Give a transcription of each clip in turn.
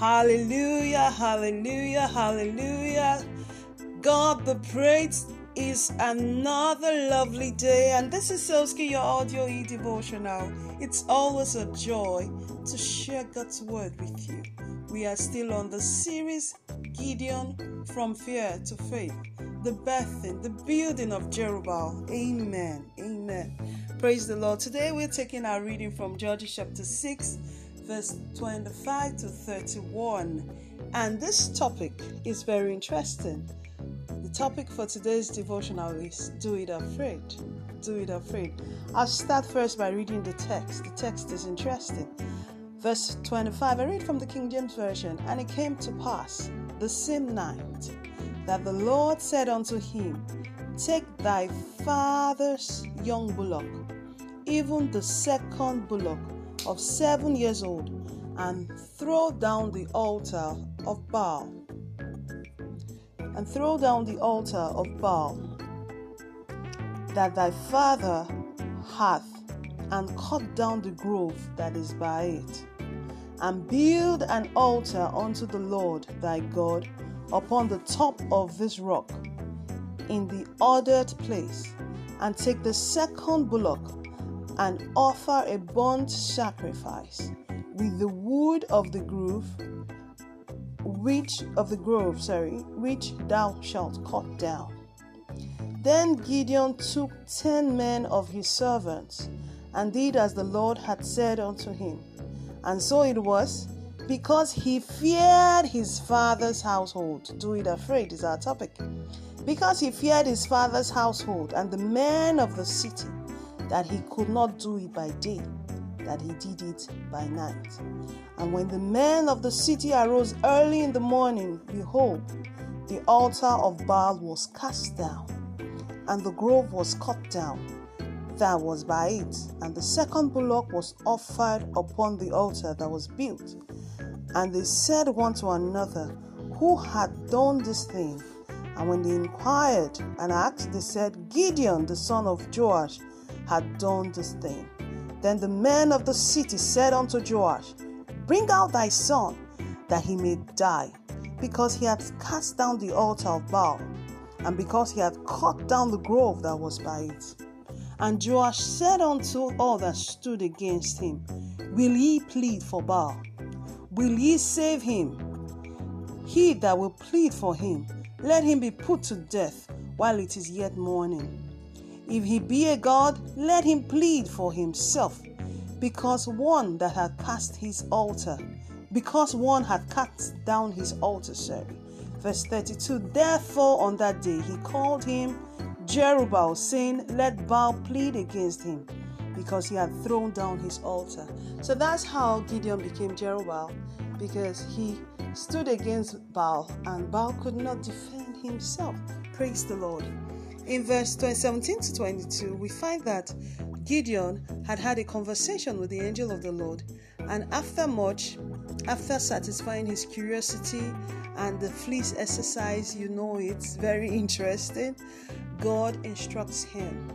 Hallelujah, hallelujah, hallelujah. God the praise is another lovely day, and this is Soski, your audio e devotional. It's always a joy to share God's word with you. We are still on the series Gideon from Fear to Faith, the birthing, the building of Jerubbaal. Amen. Amen. Praise the Lord. Today we're taking our reading from Judges chapter 6, verse 25 to 31. And this topic is very interesting. The topic for today's devotional is Do It Afraid. Do It Afraid. I'll start first by reading the text. The text is interesting. Verse 25, I read from the King James Version. And it came to pass the same night that the Lord said unto him, Take thy father's young bullock, even the second bullock of seven years old, and throw down the altar of Baal. And throw down the altar of Baal that thy father hath, and cut down the grove that is by it, and build an altar unto the Lord thy God upon the top of this rock in the ordered place, and take the second bullock and offer a burnt sacrifice with the wood of the grove which of the grove sorry which thou shalt cut down. Then gideon took ten men of his servants and did as the lord had said unto him. And so it was because he feared his father's household. Do it afraid is our topic. Because he feared his father's household and the men of the city, that he could not do it by day, that he did it by night. And when the men of the city arose early in the morning, behold, the altar of Baal was cast down, and the grove was cut down that was by it, and the second bullock was offered upon the altar that was built. And they said one to another, Who had done this thing? And when they inquired and asked, they said, Gideon, the son of Joash, had done this thing. Then the men of the city said unto Joash, Bring out thy son, that he may die, because he hath cast down the altar of Baal, and because he hath cut down the grove that was by it. And Joash said unto all that stood against him, Will ye plead for Baal? Will ye save him? He that will plead for him, let him be put to death while it is yet morning. If he be a God, let him plead for himself, because one that hath cast his altar, because one hath cast down his altar, sorry. Verse 32 Therefore on that day he called him Jerubbaal, saying, Let Baal plead against him, because he had thrown down his altar. So that's how Gideon became Jerubbaal, because he stood against Baal, and Baal could not defend himself. Praise the Lord. In verse 17 to 22, we find that Gideon had had a conversation with the angel of the Lord, and after much, after satisfying his curiosity and the fleece exercise, you know it's very interesting, God instructs him.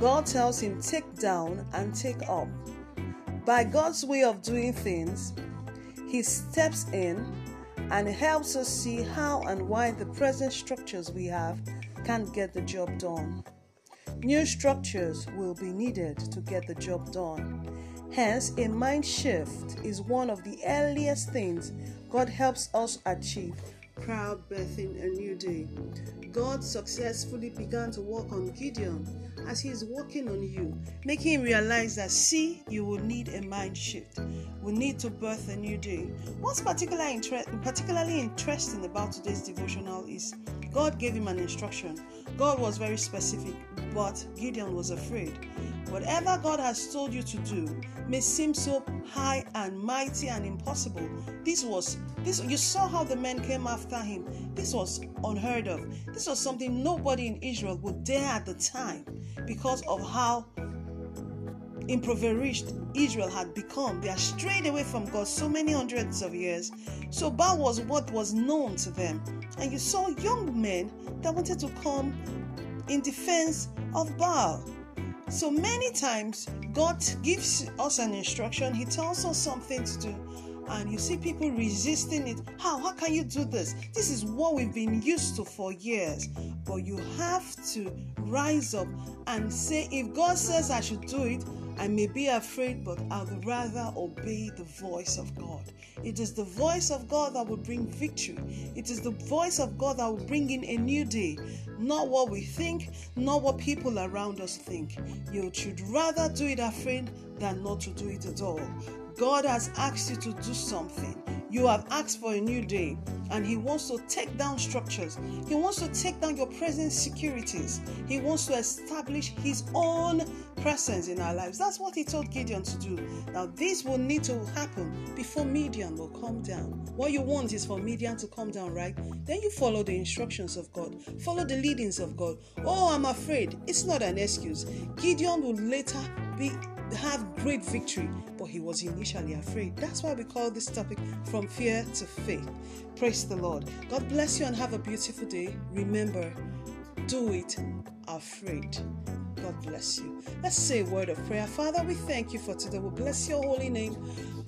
God tells him, Take down and take up. By God's way of doing things, he steps in and helps us see how and why the present structures we have can't get the job done. New structures will be needed to get the job done. Hence, a mind shift is one of the earliest things God helps us achieve proud birthing a new day. God successfully began to work on Gideon as he is working on you, making him realize that see, you will need a mind shift. We need to birth a new day. What's particularly, inter- particularly interesting about today's devotional is God gave him an instruction. God was very specific, but Gideon was afraid. Whatever God has told you to do may seem so high and mighty and impossible. This was this you saw how the men came after him. This was unheard of. This was something nobody in Israel would dare at the time because of how impoverished Israel had become. They are strayed away from God so many hundreds of years. So Baal was what was known to them. And you saw young men that wanted to come in defense of Baal. So many times, God gives us an instruction, He tells us something to do, and you see people resisting it. How? How can you do this? This is what we've been used to for years. But you have to rise up and say, if God says I should do it, I may be afraid, but I would rather obey the voice of God. It is the voice of God that will bring victory. It is the voice of God that will bring in a new day. Not what we think, not what people around us think. You should rather do it afraid than not to do it at all. God has asked you to do something. You have asked for a new day, and He wants to take down structures. He wants to take down your present securities. He wants to establish His own presence in our lives. That's what He told Gideon to do. Now, this will need to happen before Midian will come down. What you want is for Midian to come down, right? Then you follow the instructions of God, follow the leadings of God. Oh, I'm afraid. It's not an excuse. Gideon will later be have great victory, but he was initially afraid. That's why we call this topic From Fear to Faith. Praise the Lord. God bless you and have a beautiful day. Remember, do it afraid. God bless you. Let's say a word of prayer. Father, we thank you for today. We bless your holy name.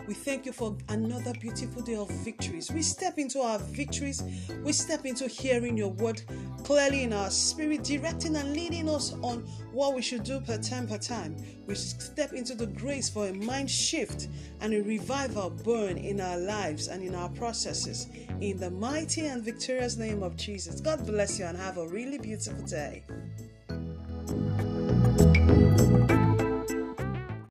We thank you for another beautiful day of victories. We step into our victories. We step into hearing your word clearly in our spirit, directing and leading us on what we should do per time per time. We step into the grace for a mind shift and a revival burn in our lives and in our processes. In the mighty and victorious name of Jesus. God bless you and have a really beautiful day.